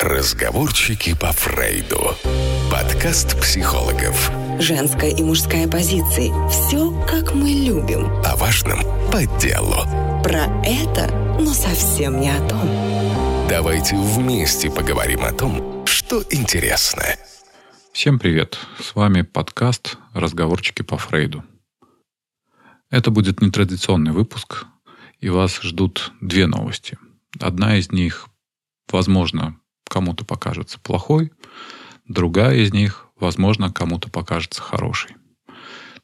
Разговорчики по Фрейду. Подкаст психологов. Женская и мужская позиции. Все, как мы любим. О важном по делу. Про это, но совсем не о том. Давайте вместе поговорим о том, что интересно. Всем привет! С вами подкаст «Разговорчики по Фрейду». Это будет нетрадиционный выпуск, и вас ждут две новости. Одна из них, возможно, кому-то покажется плохой, другая из них, возможно, кому-то покажется хорошей.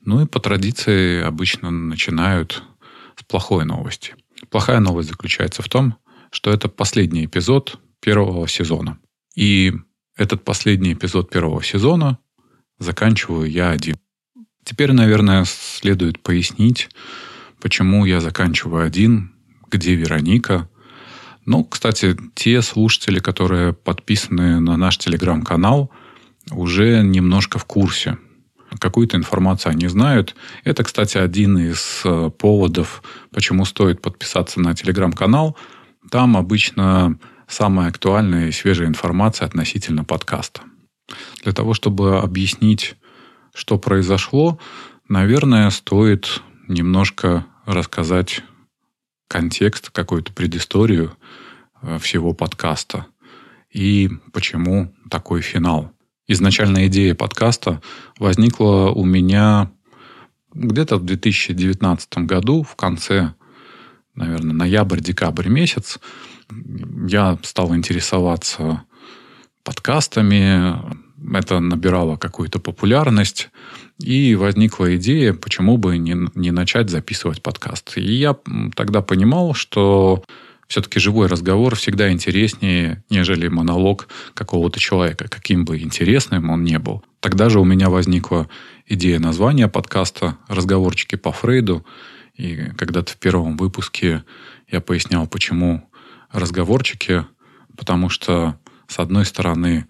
Ну и по традиции обычно начинают с плохой новости. Плохая новость заключается в том, что это последний эпизод первого сезона. И этот последний эпизод первого сезона заканчиваю я один. Теперь, наверное, следует пояснить, почему я заканчиваю один, где Вероника. Ну, кстати, те слушатели, которые подписаны на наш телеграм-канал, уже немножко в курсе. Какую-то информацию они знают. Это, кстати, один из э, поводов, почему стоит подписаться на телеграм-канал. Там обычно самая актуальная и свежая информация относительно подкаста. Для того, чтобы объяснить, что произошло, наверное, стоит немножко рассказать контекст, какую-то предысторию всего подкаста и почему такой финал. Изначальная идея подкаста возникла у меня где-то в 2019 году, в конце, наверное, ноябрь-декабрь месяц. Я стал интересоваться подкастами, это набирало какую-то популярность. И возникла идея, почему бы не, не начать записывать подкаст. И я тогда понимал, что все-таки живой разговор всегда интереснее, нежели монолог какого-то человека, каким бы интересным он ни был. Тогда же у меня возникла идея названия подкаста «Разговорчики по Фрейду». И когда-то в первом выпуске я пояснял, почему разговорчики, потому что, с одной стороны,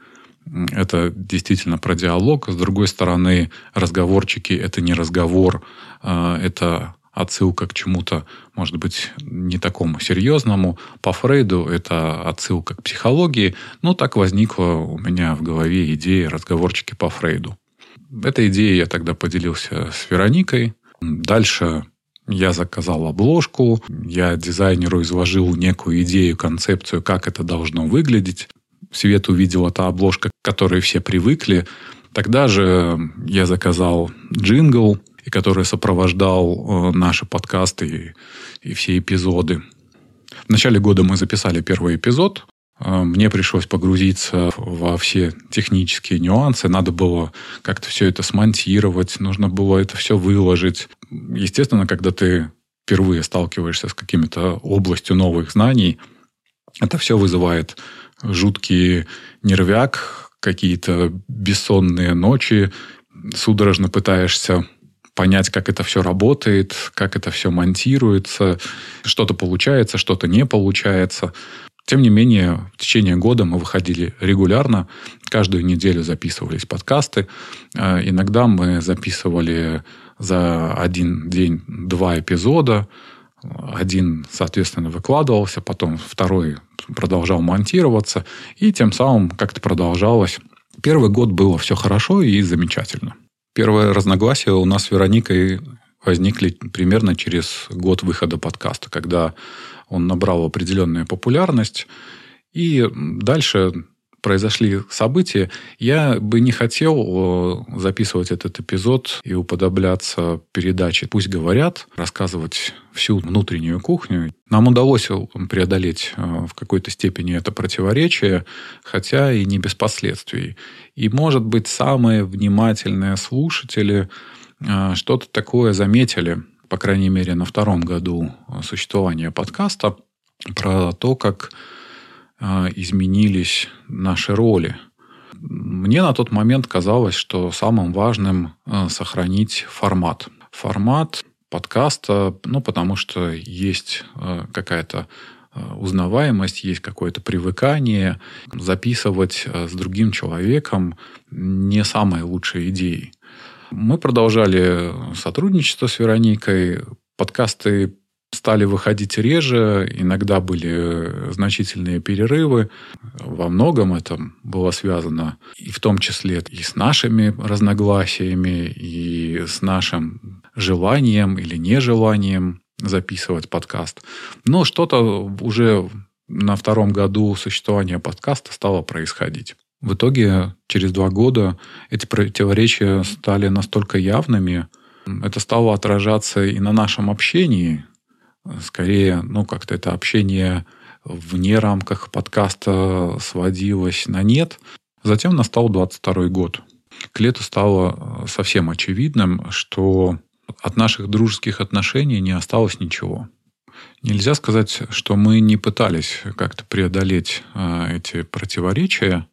это действительно про диалог. С другой стороны, разговорчики – это не разговор, а, это отсылка к чему-то, может быть, не такому серьезному. По Фрейду это отсылка к психологии. Но так возникла у меня в голове идея разговорчики по Фрейду. Этой идеей я тогда поделился с Вероникой. Дальше я заказал обложку, я дизайнеру изложил некую идею, концепцию, как это должно выглядеть свет увидел эта обложка, к которой все привыкли. Тогда же я заказал джингл, и который сопровождал э, наши подкасты и, и все эпизоды. В начале года мы записали первый эпизод. Э, мне пришлось погрузиться во все технические нюансы. Надо было как-то все это смонтировать, нужно было это все выложить. Естественно, когда ты впервые сталкиваешься с какими-то областью новых знаний, это все вызывает жуткий нервяк, какие-то бессонные ночи, судорожно пытаешься понять, как это все работает, как это все монтируется, что-то получается, что-то не получается. Тем не менее, в течение года мы выходили регулярно, каждую неделю записывались подкасты. А иногда мы записывали за один день два эпизода, один, соответственно, выкладывался, потом второй продолжал монтироваться, и тем самым как-то продолжалось. Первый год было все хорошо и замечательно. Первое разногласие у нас с Вероникой возникли примерно через год выхода подкаста, когда он набрал определенную популярность. И дальше произошли события, я бы не хотел записывать этот эпизод и уподобляться передаче «Пусть говорят», рассказывать всю внутреннюю кухню. Нам удалось преодолеть э, в какой-то степени это противоречие, хотя и не без последствий. И, может быть, самые внимательные слушатели э, что-то такое заметили, по крайней мере, на втором году существования подкаста, про то, как изменились наши роли. Мне на тот момент казалось, что самым важным а, сохранить формат. Формат подкаста, ну, потому что есть а, какая-то узнаваемость, есть какое-то привыкание. Записывать с другим человеком не самой лучшей идеей. Мы продолжали сотрудничество с Вероникой. Подкасты стали выходить реже, иногда были значительные перерывы. Во многом это было связано и в том числе и с нашими разногласиями, и с нашим желанием или нежеланием записывать подкаст. Но что-то уже на втором году существования подкаста стало происходить. В итоге через два года эти противоречия стали настолько явными, это стало отражаться и на нашем общении. Скорее, ну, как-то это общение вне рамках подкаста сводилось на нет. Затем настал 22 год. К лету стало совсем очевидным, что от наших дружеских отношений не осталось ничего. Нельзя сказать, что мы не пытались как-то преодолеть э, эти противоречия.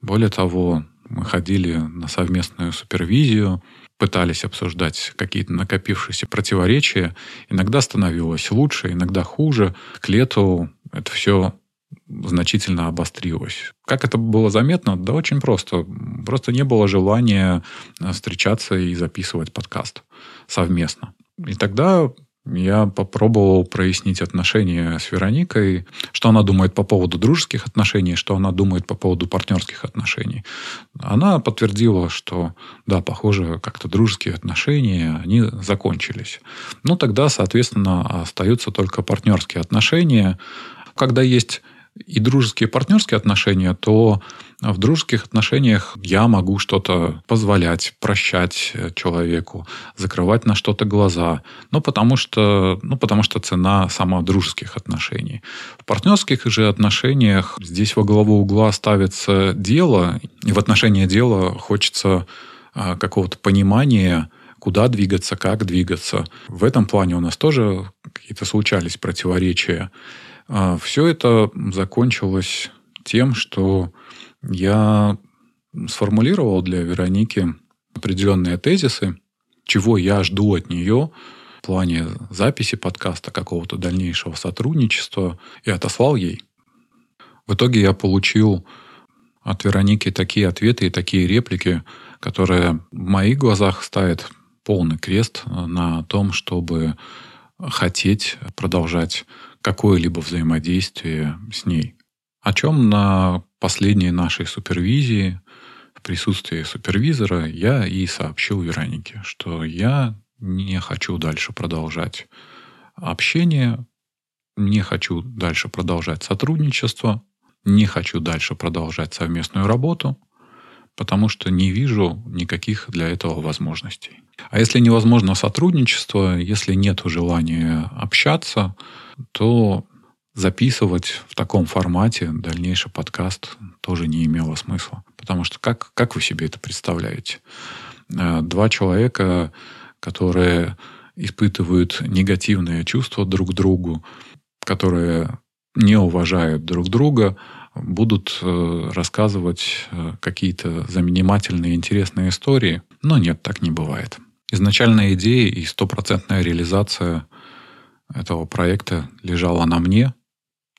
Более того, мы ходили на совместную супервизию, пытались обсуждать какие-то накопившиеся противоречия. Иногда становилось лучше, иногда хуже. К лету это все значительно обострилось. Как это было заметно? Да очень просто. Просто не было желания встречаться и записывать подкаст совместно. И тогда я попробовал прояснить отношения с Вероникой, что она думает по поводу дружеских отношений, что она думает по поводу партнерских отношений. Она подтвердила, что да, похоже, как-то дружеские отношения, они закончились. Ну, тогда, соответственно, остаются только партнерские отношения. Когда есть и дружеские партнерские отношения, то в дружеских отношениях я могу что-то позволять, прощать человеку, закрывать на что-то глаза. Ну, потому что, ну, потому что цена сама дружеских отношений. В партнерских же отношениях здесь во главу угла ставится дело, и в отношении дела хочется а, какого-то понимания, куда двигаться, как двигаться. В этом плане у нас тоже какие-то случались противоречия. А, Все это закончилось тем, что я сформулировал для Вероники определенные тезисы, чего я жду от нее в плане записи подкаста, какого-то дальнейшего сотрудничества, и отослал ей. В итоге я получил от Вероники такие ответы и такие реплики, которые в моих глазах ставят полный крест на том, чтобы хотеть продолжать какое-либо взаимодействие с ней. О чем на последней нашей супервизии, в присутствии супервизора, я и сообщил Веронике, что я не хочу дальше продолжать общение, не хочу дальше продолжать сотрудничество, не хочу дальше продолжать совместную работу, потому что не вижу никаких для этого возможностей. А если невозможно сотрудничество, если нет желания общаться, то записывать в таком формате дальнейший подкаст тоже не имело смысла. Потому что как, как вы себе это представляете? Э, два человека, которые испытывают негативные чувства друг к другу, которые не уважают друг друга, будут э, рассказывать э, какие-то занимательные, интересные истории. Но нет, так не бывает. Изначальная идея и стопроцентная реализация этого проекта лежала на мне.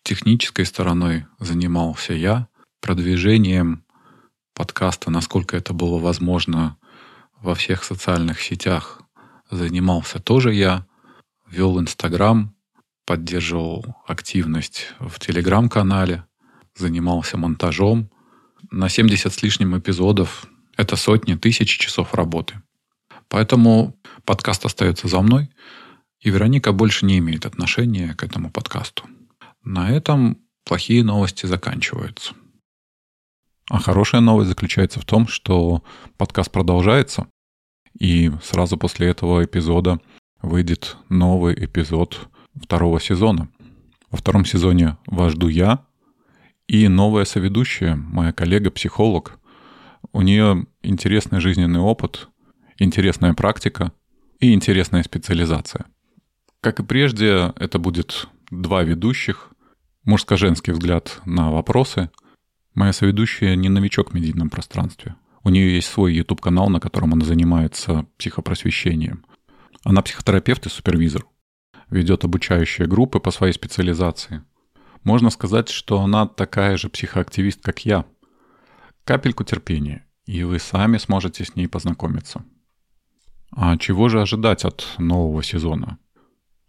Технической стороной занимался я. Продвижением подкаста, насколько это было возможно, во всех социальных сетях занимался тоже я. Вел Инстаграм, поддерживал активность в Телеграм-канале, занимался монтажом. На 70 с лишним эпизодов это сотни, тысячи часов работы. Поэтому подкаст остается за мной, и Вероника больше не имеет отношения к этому подкасту. На этом плохие новости заканчиваются. А хорошая новость заключается в том, что подкаст продолжается, и сразу после этого эпизода выйдет новый эпизод второго сезона. Во втором сезоне вас жду я и новая соведущая, моя коллега-психолог. У нее интересный жизненный опыт, интересная практика и интересная специализация. Как и прежде, это будет два ведущих, мужско-женский взгляд на вопросы. Моя соведущая не новичок в медийном пространстве. У нее есть свой YouTube-канал, на котором она занимается психопросвещением. Она психотерапевт и супервизор. Ведет обучающие группы по своей специализации. Можно сказать, что она такая же психоактивист, как я. Капельку терпения, и вы сами сможете с ней познакомиться. А чего же ожидать от нового сезона?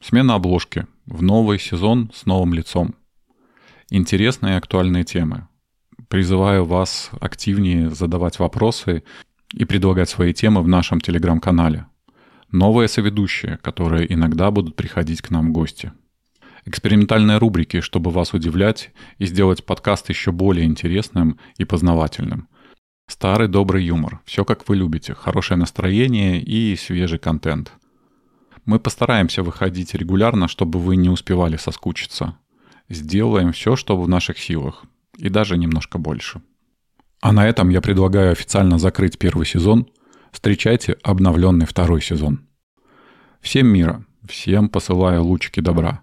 Смена обложки. В новый сезон с новым лицом. Интересные и актуальные темы. Призываю вас активнее задавать вопросы и предлагать свои темы в нашем телеграм-канале. Новые соведущие, которые иногда будут приходить к нам в гости. Экспериментальные рубрики, чтобы вас удивлять и сделать подкаст еще более интересным и познавательным. Старый добрый юмор, все как вы любите, хорошее настроение и свежий контент. Мы постараемся выходить регулярно, чтобы вы не успевали соскучиться. Сделаем все, что в наших силах, и даже немножко больше. А на этом я предлагаю официально закрыть первый сезон. Встречайте обновленный второй сезон. Всем мира, всем посылаю лучики добра.